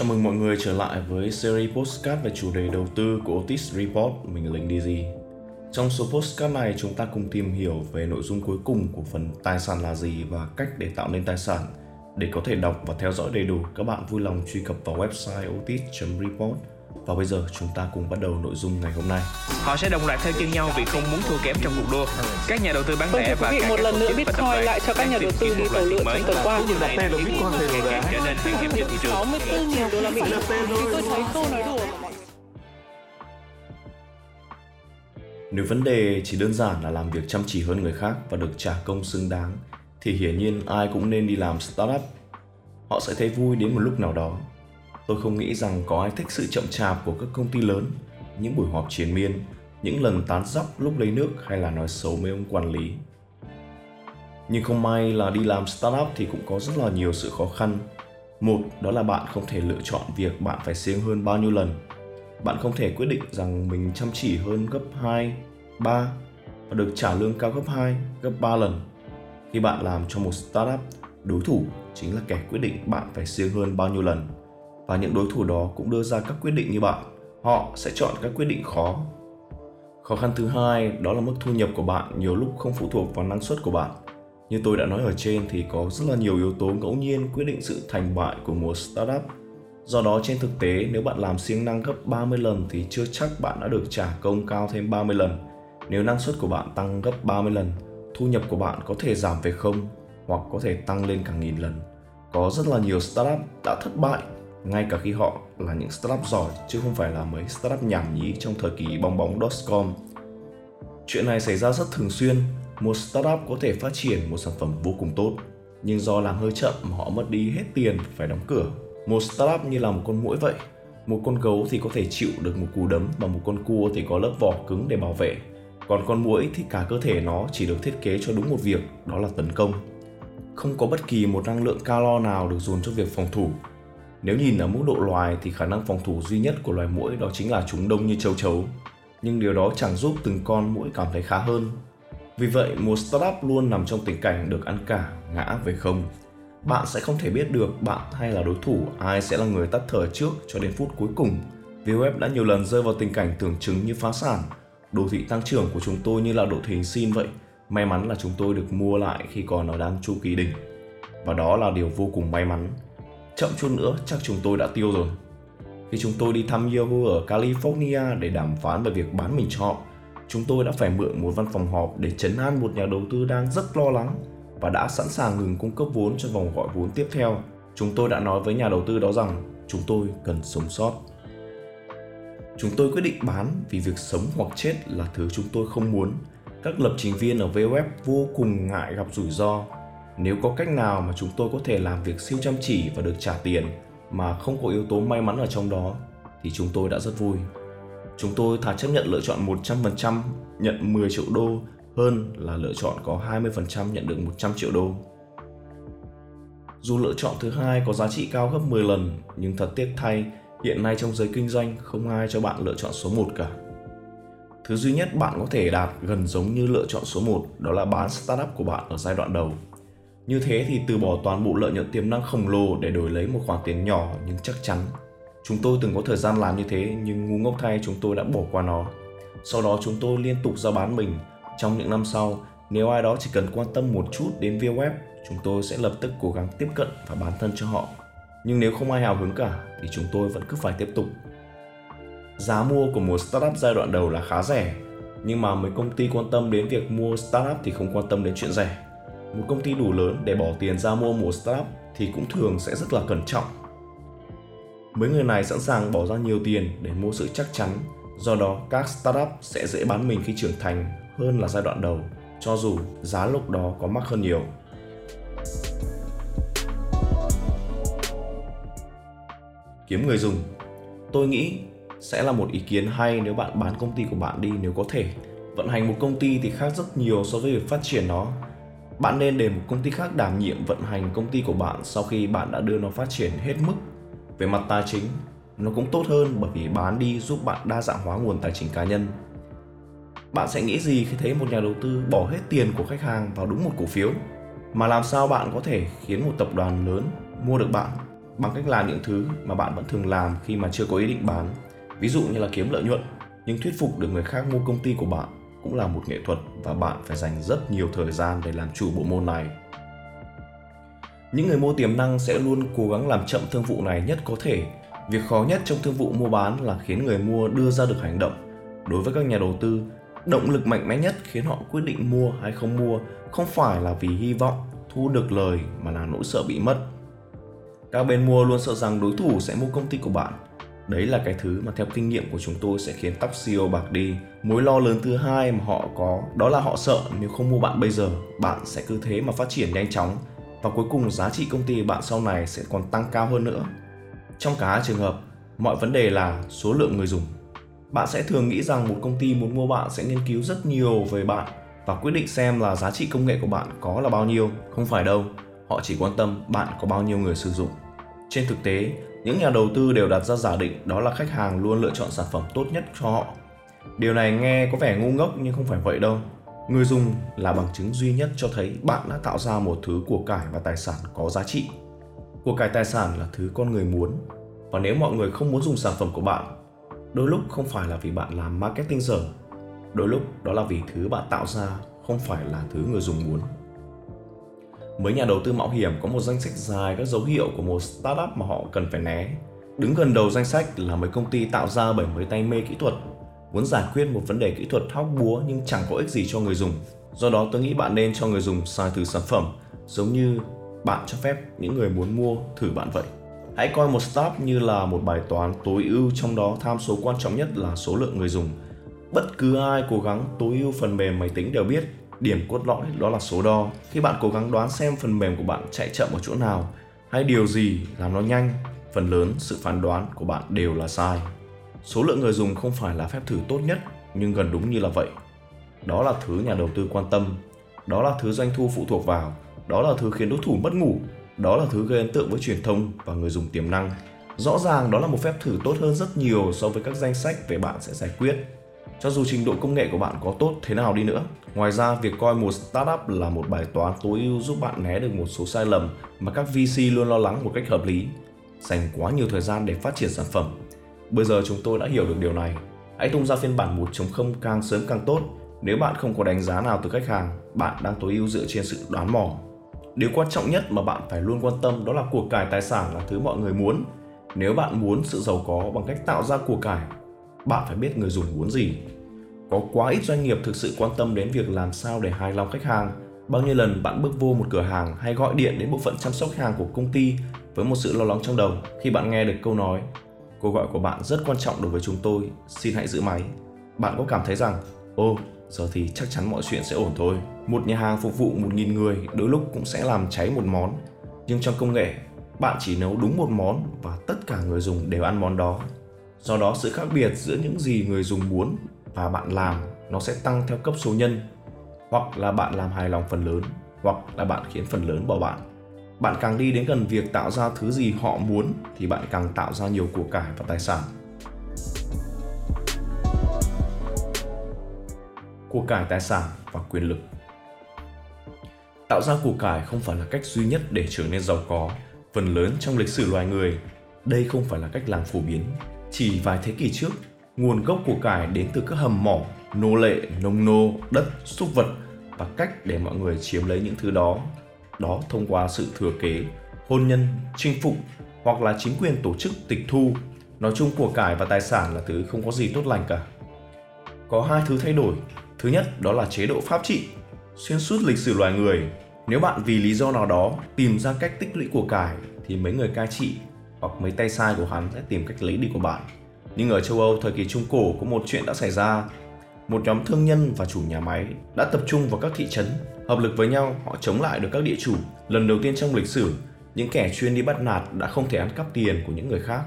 Chào mừng mọi người trở lại với series postcard về chủ đề đầu tư của Otis Report, mình là Linh DZ. Trong số postcard này chúng ta cùng tìm hiểu về nội dung cuối cùng của phần tài sản là gì và cách để tạo nên tài sản. Để có thể đọc và theo dõi đầy đủ, các bạn vui lòng truy cập vào website otis.report và bây giờ chúng ta cùng bắt đầu nội dung ngày hôm nay. Họ sẽ đồng loạt theo chân nhau vì không muốn thua kém trong cuộc đua. Các nhà đầu tư bán Vâng, lẻ và các một nhà lần nữa Bitcoin lại cho các nhà đầu tư đi tàu lượn trong tuần qua. Điều này Tên là Bitcoin cuộc thì rồi tranh trở nên khan hiếm trên thị trường. 64 nghìn đô la Mỹ. Tôi thấy câu nói đùa mà Nếu vấn đề chỉ đơn giản là làm việc chăm chỉ hơn người khác và được trả công xứng đáng thì hiển nhiên ai cũng nên đi làm startup. Họ sẽ thấy vui đến một lúc nào đó. Tôi không nghĩ rằng có ai thích sự chậm chạp của các công ty lớn, những buổi họp triền miên, những lần tán dóc lúc lấy nước hay là nói xấu mấy ông quản lý. Nhưng không may là đi làm startup thì cũng có rất là nhiều sự khó khăn. Một, đó là bạn không thể lựa chọn việc bạn phải siêng hơn bao nhiêu lần bạn không thể quyết định rằng mình chăm chỉ hơn gấp 2, 3 và được trả lương cao gấp 2, gấp 3 lần. Khi bạn làm cho một startup, đối thủ chính là kẻ quyết định bạn phải siêng hơn bao nhiêu lần. Và những đối thủ đó cũng đưa ra các quyết định như bạn. Họ sẽ chọn các quyết định khó. Khó khăn thứ hai đó là mức thu nhập của bạn nhiều lúc không phụ thuộc vào năng suất của bạn. Như tôi đã nói ở trên thì có rất là nhiều yếu tố ngẫu nhiên quyết định sự thành bại của một startup Do đó trên thực tế nếu bạn làm siêng năng gấp 30 lần thì chưa chắc bạn đã được trả công cao thêm 30 lần. Nếu năng suất của bạn tăng gấp 30 lần, thu nhập của bạn có thể giảm về không hoặc có thể tăng lên cả nghìn lần. Có rất là nhiều startup đã thất bại ngay cả khi họ là những startup giỏi chứ không phải là mấy startup nhảm nhí trong thời kỳ bong bóng .com. Chuyện này xảy ra rất thường xuyên, một startup có thể phát triển một sản phẩm vô cùng tốt, nhưng do làm hơi chậm mà họ mất đi hết tiền phải đóng cửa. Một startup như là một con muỗi vậy một con gấu thì có thể chịu được một cú đấm và một con cua thì có lớp vỏ cứng để bảo vệ. Còn con muỗi thì cả cơ thể nó chỉ được thiết kế cho đúng một việc đó là tấn công. Không có bất kỳ một năng lượng calo nào được dồn cho việc phòng thủ nếu nhìn ở mức độ loài thì khả năng phòng thủ duy nhất của loài muỗi đó chính là chúng đông như châu chấu nhưng điều đó chẳng giúp từng con muỗi cảm thấy khá hơn vì vậy, một startup luôn nằm trong tình cảnh được ăn cả ngã về không bạn sẽ không thể biết được bạn hay là đối thủ, ai sẽ là người tắt thở trước cho đến phút cuối cùng. VWeb đã nhiều lần rơi vào tình cảnh tưởng chứng như phá sản. Đồ thị tăng trưởng của chúng tôi như là độ hình xin vậy. May mắn là chúng tôi được mua lại khi còn ở đang chu kỳ đỉnh. Và đó là điều vô cùng may mắn. Chậm chút nữa chắc chúng tôi đã tiêu rồi. Khi chúng tôi đi thăm Yahoo ở California để đàm phán về việc bán mình cho họ, chúng tôi đã phải mượn một văn phòng họp để chấn an một nhà đầu tư đang rất lo lắng và đã sẵn sàng ngừng cung cấp vốn cho vòng gọi vốn tiếp theo. Chúng tôi đã nói với nhà đầu tư đó rằng chúng tôi cần sống sót. Chúng tôi quyết định bán vì việc sống hoặc chết là thứ chúng tôi không muốn. Các lập trình viên ở VOF vô cùng ngại gặp rủi ro. Nếu có cách nào mà chúng tôi có thể làm việc siêu chăm chỉ và được trả tiền mà không có yếu tố may mắn ở trong đó thì chúng tôi đã rất vui. Chúng tôi thà chấp nhận lựa chọn 100% nhận 10 triệu đô hơn là lựa chọn có 20% nhận được 100 triệu đô. Dù lựa chọn thứ hai có giá trị cao gấp 10 lần, nhưng thật tiếc thay, hiện nay trong giới kinh doanh không ai cho bạn lựa chọn số 1 cả. Thứ duy nhất bạn có thể đạt gần giống như lựa chọn số 1 đó là bán startup của bạn ở giai đoạn đầu. Như thế thì từ bỏ toàn bộ lợi nhuận tiềm năng khổng lồ để đổi lấy một khoản tiền nhỏ nhưng chắc chắn. Chúng tôi từng có thời gian làm như thế nhưng ngu ngốc thay chúng tôi đã bỏ qua nó. Sau đó chúng tôi liên tục giao bán mình trong những năm sau, nếu ai đó chỉ cần quan tâm một chút đến view web, chúng tôi sẽ lập tức cố gắng tiếp cận và bán thân cho họ. Nhưng nếu không ai hào hứng cả thì chúng tôi vẫn cứ phải tiếp tục. Giá mua của một startup giai đoạn đầu là khá rẻ, nhưng mà mấy công ty quan tâm đến việc mua startup thì không quan tâm đến chuyện rẻ. Một công ty đủ lớn để bỏ tiền ra mua một startup thì cũng thường sẽ rất là cẩn trọng. Mấy người này sẵn sàng bỏ ra nhiều tiền để mua sự chắc chắn, do đó các startup sẽ dễ bán mình khi trưởng thành hơn là giai đoạn đầu, cho dù giá lúc đó có mắc hơn nhiều. Kiếm người dùng Tôi nghĩ sẽ là một ý kiến hay nếu bạn bán công ty của bạn đi nếu có thể. Vận hành một công ty thì khác rất nhiều so với việc phát triển nó. Bạn nên để một công ty khác đảm nhiệm vận hành công ty của bạn sau khi bạn đã đưa nó phát triển hết mức. Về mặt tài chính, nó cũng tốt hơn bởi vì bán đi giúp bạn đa dạng hóa nguồn tài chính cá nhân. Bạn sẽ nghĩ gì khi thấy một nhà đầu tư bỏ hết tiền của khách hàng vào đúng một cổ phiếu? Mà làm sao bạn có thể khiến một tập đoàn lớn mua được bạn bằng cách làm những thứ mà bạn vẫn thường làm khi mà chưa có ý định bán? Ví dụ như là kiếm lợi nhuận nhưng thuyết phục được người khác mua công ty của bạn cũng là một nghệ thuật và bạn phải dành rất nhiều thời gian để làm chủ bộ môn này. Những người mua tiềm năng sẽ luôn cố gắng làm chậm thương vụ này nhất có thể. Việc khó nhất trong thương vụ mua bán là khiến người mua đưa ra được hành động. Đối với các nhà đầu tư, động lực mạnh mẽ nhất khiến họ quyết định mua hay không mua không phải là vì hy vọng thu được lời mà là nỗi sợ bị mất. Các bên mua luôn sợ rằng đối thủ sẽ mua công ty của bạn đấy là cái thứ mà theo kinh nghiệm của chúng tôi sẽ khiến tóc CEO bạc đi. Mối lo lớn thứ hai mà họ có, đó là họ sợ nếu không mua bạn bây giờ, bạn sẽ cứ thế mà phát triển nhanh chóng. Và cuối cùng giá trị công ty bạn sau này sẽ còn tăng cao hơn nữa. Trong cả hai trường hợp, mọi vấn đề là số lượng người dùng. Bạn sẽ thường nghĩ rằng một công ty muốn mua bạn sẽ nghiên cứu rất nhiều về bạn và quyết định xem là giá trị công nghệ của bạn có là bao nhiêu. Không phải đâu, họ chỉ quan tâm bạn có bao nhiêu người sử dụng. Trên thực tế những nhà đầu tư đều đặt ra giả định đó là khách hàng luôn lựa chọn sản phẩm tốt nhất cho họ. Điều này nghe có vẻ ngu ngốc nhưng không phải vậy đâu. Người dùng là bằng chứng duy nhất cho thấy bạn đã tạo ra một thứ của cải và tài sản có giá trị. Của cải tài sản là thứ con người muốn. Và nếu mọi người không muốn dùng sản phẩm của bạn, đôi lúc không phải là vì bạn làm marketing dở. Đôi lúc đó là vì thứ bạn tạo ra không phải là thứ người dùng muốn mấy nhà đầu tư mạo hiểm có một danh sách dài các dấu hiệu của một startup mà họ cần phải né. Đứng gần đầu danh sách là mấy công ty tạo ra bởi mấy tay mê kỹ thuật, muốn giải quyết một vấn đề kỹ thuật hóc búa nhưng chẳng có ích gì cho người dùng. Do đó tôi nghĩ bạn nên cho người dùng xài thử sản phẩm, giống như bạn cho phép những người muốn mua thử bạn vậy. Hãy coi một startup như là một bài toán tối ưu, trong đó tham số quan trọng nhất là số lượng người dùng. Bất cứ ai cố gắng tối ưu phần mềm máy tính đều biết điểm cốt lõi, đó là số đo. Khi bạn cố gắng đoán xem phần mềm của bạn chạy chậm ở chỗ nào, hay điều gì làm nó nhanh, phần lớn sự phán đoán của bạn đều là sai. Số lượng người dùng không phải là phép thử tốt nhất, nhưng gần đúng như là vậy. Đó là thứ nhà đầu tư quan tâm, đó là thứ doanh thu phụ thuộc vào, đó là thứ khiến đối thủ mất ngủ, đó là thứ gây ấn tượng với truyền thông và người dùng tiềm năng. Rõ ràng đó là một phép thử tốt hơn rất nhiều so với các danh sách về bạn sẽ giải quyết cho dù trình độ công nghệ của bạn có tốt thế nào đi nữa. Ngoài ra, việc coi một startup là một bài toán tối ưu giúp bạn né được một số sai lầm mà các VC luôn lo lắng một cách hợp lý. Dành quá nhiều thời gian để phát triển sản phẩm. Bây giờ chúng tôi đã hiểu được điều này. Hãy tung ra phiên bản 1.0 càng sớm càng tốt. Nếu bạn không có đánh giá nào từ khách hàng, bạn đang tối ưu dựa trên sự đoán mò. Điều quan trọng nhất mà bạn phải luôn quan tâm đó là của cải tài sản là thứ mọi người muốn. Nếu bạn muốn sự giàu có bằng cách tạo ra của cải bạn phải biết người dùng muốn gì. Có quá ít doanh nghiệp thực sự quan tâm đến việc làm sao để hài lòng khách hàng. Bao nhiêu lần bạn bước vô một cửa hàng hay gọi điện đến bộ phận chăm sóc khách hàng của công ty với một sự lo lắng trong đầu khi bạn nghe được câu nói cuộc gọi của bạn rất quan trọng đối với chúng tôi, xin hãy giữ máy. Bạn có cảm thấy rằng, ô, giờ thì chắc chắn mọi chuyện sẽ ổn thôi. Một nhà hàng phục vụ một nghìn người đôi lúc cũng sẽ làm cháy một món. Nhưng trong công nghệ, bạn chỉ nấu đúng một món và tất cả người dùng đều ăn món đó do đó, sự khác biệt giữa những gì người dùng muốn và bạn làm, nó sẽ tăng theo cấp số nhân. Hoặc là bạn làm hài lòng phần lớn, hoặc là bạn khiến phần lớn bỏ bạn. Bạn càng đi đến gần việc tạo ra thứ gì họ muốn, thì bạn càng tạo ra nhiều của cải và tài sản. Của cải tài sản và quyền lực. Tạo ra của cải không phải là cách duy nhất để trở nên giàu có, phần lớn trong lịch sử loài người. Đây không phải là cách làm phổ biến chỉ vài thế kỷ trước, nguồn gốc của cải đến từ các hầm mỏ, nô lệ, nông nô, đất, súc vật và cách để mọi người chiếm lấy những thứ đó. Đó thông qua sự thừa kế, hôn nhân, chinh phục hoặc là chính quyền tổ chức tịch thu. Nói chung của cải và tài sản là thứ không có gì tốt lành cả. Có hai thứ thay đổi. Thứ nhất đó là chế độ pháp trị. Xuyên suốt lịch sử loài người, nếu bạn vì lý do nào đó tìm ra cách tích lũy của cải thì mấy người cai trị hoặc mấy tay sai của hắn sẽ tìm cách lấy đi của bạn. Nhưng ở châu Âu thời kỳ Trung Cổ có một chuyện đã xảy ra. Một nhóm thương nhân và chủ nhà máy đã tập trung vào các thị trấn, hợp lực với nhau họ chống lại được các địa chủ. Lần đầu tiên trong lịch sử, những kẻ chuyên đi bắt nạt đã không thể ăn cắp tiền của những người khác.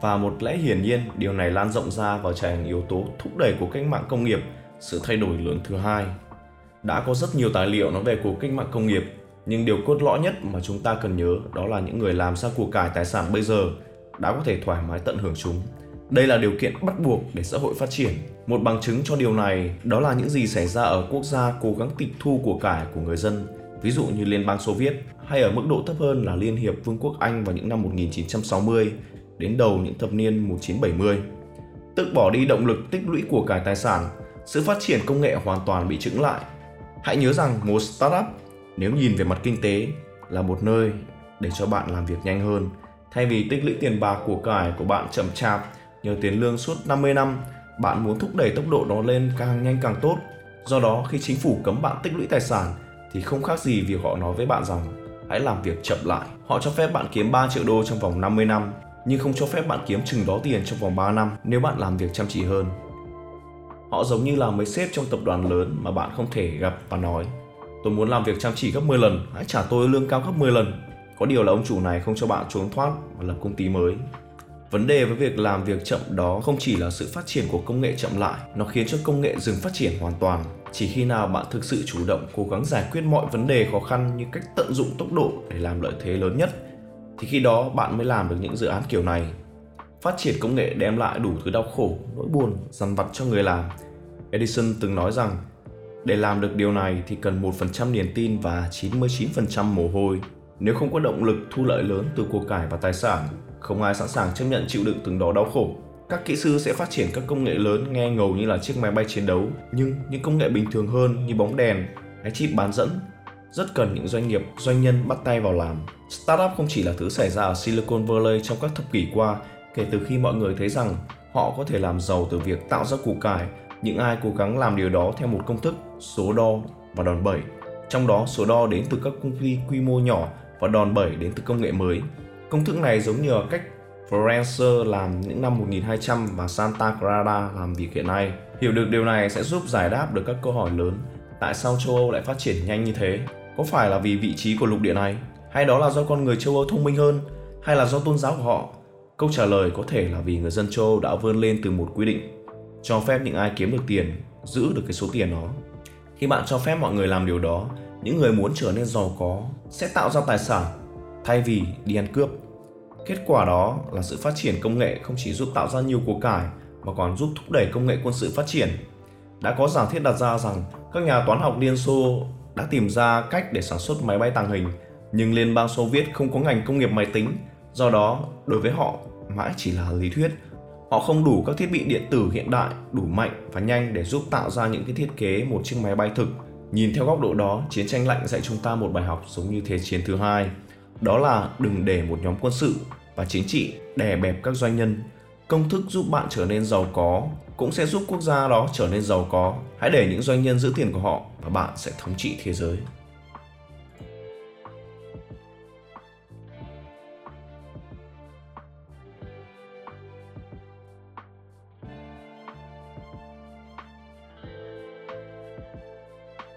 Và một lẽ hiển nhiên, điều này lan rộng ra và trở thành yếu tố thúc đẩy của cách mạng công nghiệp, sự thay đổi lớn thứ hai. Đã có rất nhiều tài liệu nói về cuộc cách mạng công nghiệp nhưng điều cốt lõi nhất mà chúng ta cần nhớ đó là những người làm ra của cải tài sản bây giờ đã có thể thoải mái tận hưởng chúng. Đây là điều kiện bắt buộc để xã hội phát triển. Một bằng chứng cho điều này đó là những gì xảy ra ở quốc gia cố gắng tịch thu của cải của người dân ví dụ như Liên bang Xô Viết hay ở mức độ thấp hơn là Liên hiệp Vương quốc Anh vào những năm 1960 đến đầu những thập niên 1970. Tức bỏ đi động lực tích lũy của cải tài sản, sự phát triển công nghệ hoàn toàn bị chững lại. Hãy nhớ rằng một startup nếu nhìn về mặt kinh tế, là một nơi để cho bạn làm việc nhanh hơn. Thay vì tích lũy tiền bạc của cải của bạn chậm chạp, nhờ tiền lương suốt 50 năm, bạn muốn thúc đẩy tốc độ đó lên càng nhanh càng tốt. Do đó, khi chính phủ cấm bạn tích lũy tài sản, thì không khác gì việc họ nói với bạn rằng, hãy làm việc chậm lại. Họ cho phép bạn kiếm 3 triệu đô trong vòng 50 năm, nhưng không cho phép bạn kiếm chừng đó tiền trong vòng 3 năm nếu bạn làm việc chăm chỉ hơn. Họ giống như là mấy sếp trong tập đoàn lớn mà bạn không thể gặp và nói tôi muốn làm việc chăm chỉ gấp 10 lần hãy trả tôi lương cao gấp 10 lần có điều là ông chủ này không cho bạn trốn thoát và lập công ty mới Vấn đề với việc làm việc chậm đó không chỉ là sự phát triển của công nghệ chậm lại, nó khiến cho công nghệ dừng phát triển hoàn toàn. Chỉ khi nào bạn thực sự chủ động cố gắng giải quyết mọi vấn đề khó khăn như cách tận dụng tốc độ để làm lợi thế lớn nhất, thì khi đó bạn mới làm được những dự án kiểu này. Phát triển công nghệ đem lại đủ thứ đau khổ, nỗi buồn, dằn vặt cho người làm. Edison từng nói rằng, để làm được điều này thì cần 1% niềm tin và 99% mồ hôi. Nếu không có động lực thu lợi lớn từ của cải và tài sản, không ai sẵn sàng chấp nhận chịu đựng từng đó đau khổ. Các kỹ sư sẽ phát triển các công nghệ lớn nghe ngầu như là chiếc máy bay chiến đấu, nhưng những công nghệ bình thường hơn như bóng đèn hay chip bán dẫn rất cần những doanh nghiệp, doanh nhân bắt tay vào làm. Startup không chỉ là thứ xảy ra ở Silicon Valley trong các thập kỷ qua, kể từ khi mọi người thấy rằng họ có thể làm giàu từ việc tạo ra củ cải, những ai cố gắng làm điều đó theo một công thức, số đo và đòn bẩy. Trong đó số đo đến từ các công ty quy mô nhỏ và đòn bẩy đến từ công nghệ mới. Công thức này giống như cách Forenser làm những năm 1200 và Santa Clara làm việc hiện nay. Hiểu được điều này sẽ giúp giải đáp được các câu hỏi lớn. Tại sao châu Âu lại phát triển nhanh như thế? Có phải là vì vị trí của lục địa này? Hay đó là do con người châu Âu thông minh hơn? Hay là do tôn giáo của họ? Câu trả lời có thể là vì người dân châu Âu đã vươn lên từ một quy định cho phép những ai kiếm được tiền giữ được cái số tiền đó. Khi bạn cho phép mọi người làm điều đó, những người muốn trở nên giàu có sẽ tạo ra tài sản thay vì đi ăn cướp. Kết quả đó là sự phát triển công nghệ không chỉ giúp tạo ra nhiều của cải mà còn giúp thúc đẩy công nghệ quân sự phát triển. Đã có giả thiết đặt ra rằng các nhà toán học Liên Xô đã tìm ra cách để sản xuất máy bay tàng hình, nhưng Liên bang Xô Viết không có ngành công nghiệp máy tính, do đó đối với họ mãi chỉ là lý thuyết. Họ không đủ các thiết bị điện tử hiện đại đủ mạnh và nhanh để giúp tạo ra những cái thiết kế một chiếc máy bay thực. Nhìn theo góc độ đó, chiến tranh lạnh dạy chúng ta một bài học giống như Thế chiến thứ hai. Đó là đừng để một nhóm quân sự và chính trị đè bẹp các doanh nhân. Công thức giúp bạn trở nên giàu có cũng sẽ giúp quốc gia đó trở nên giàu có. Hãy để những doanh nhân giữ tiền của họ và bạn sẽ thống trị thế giới.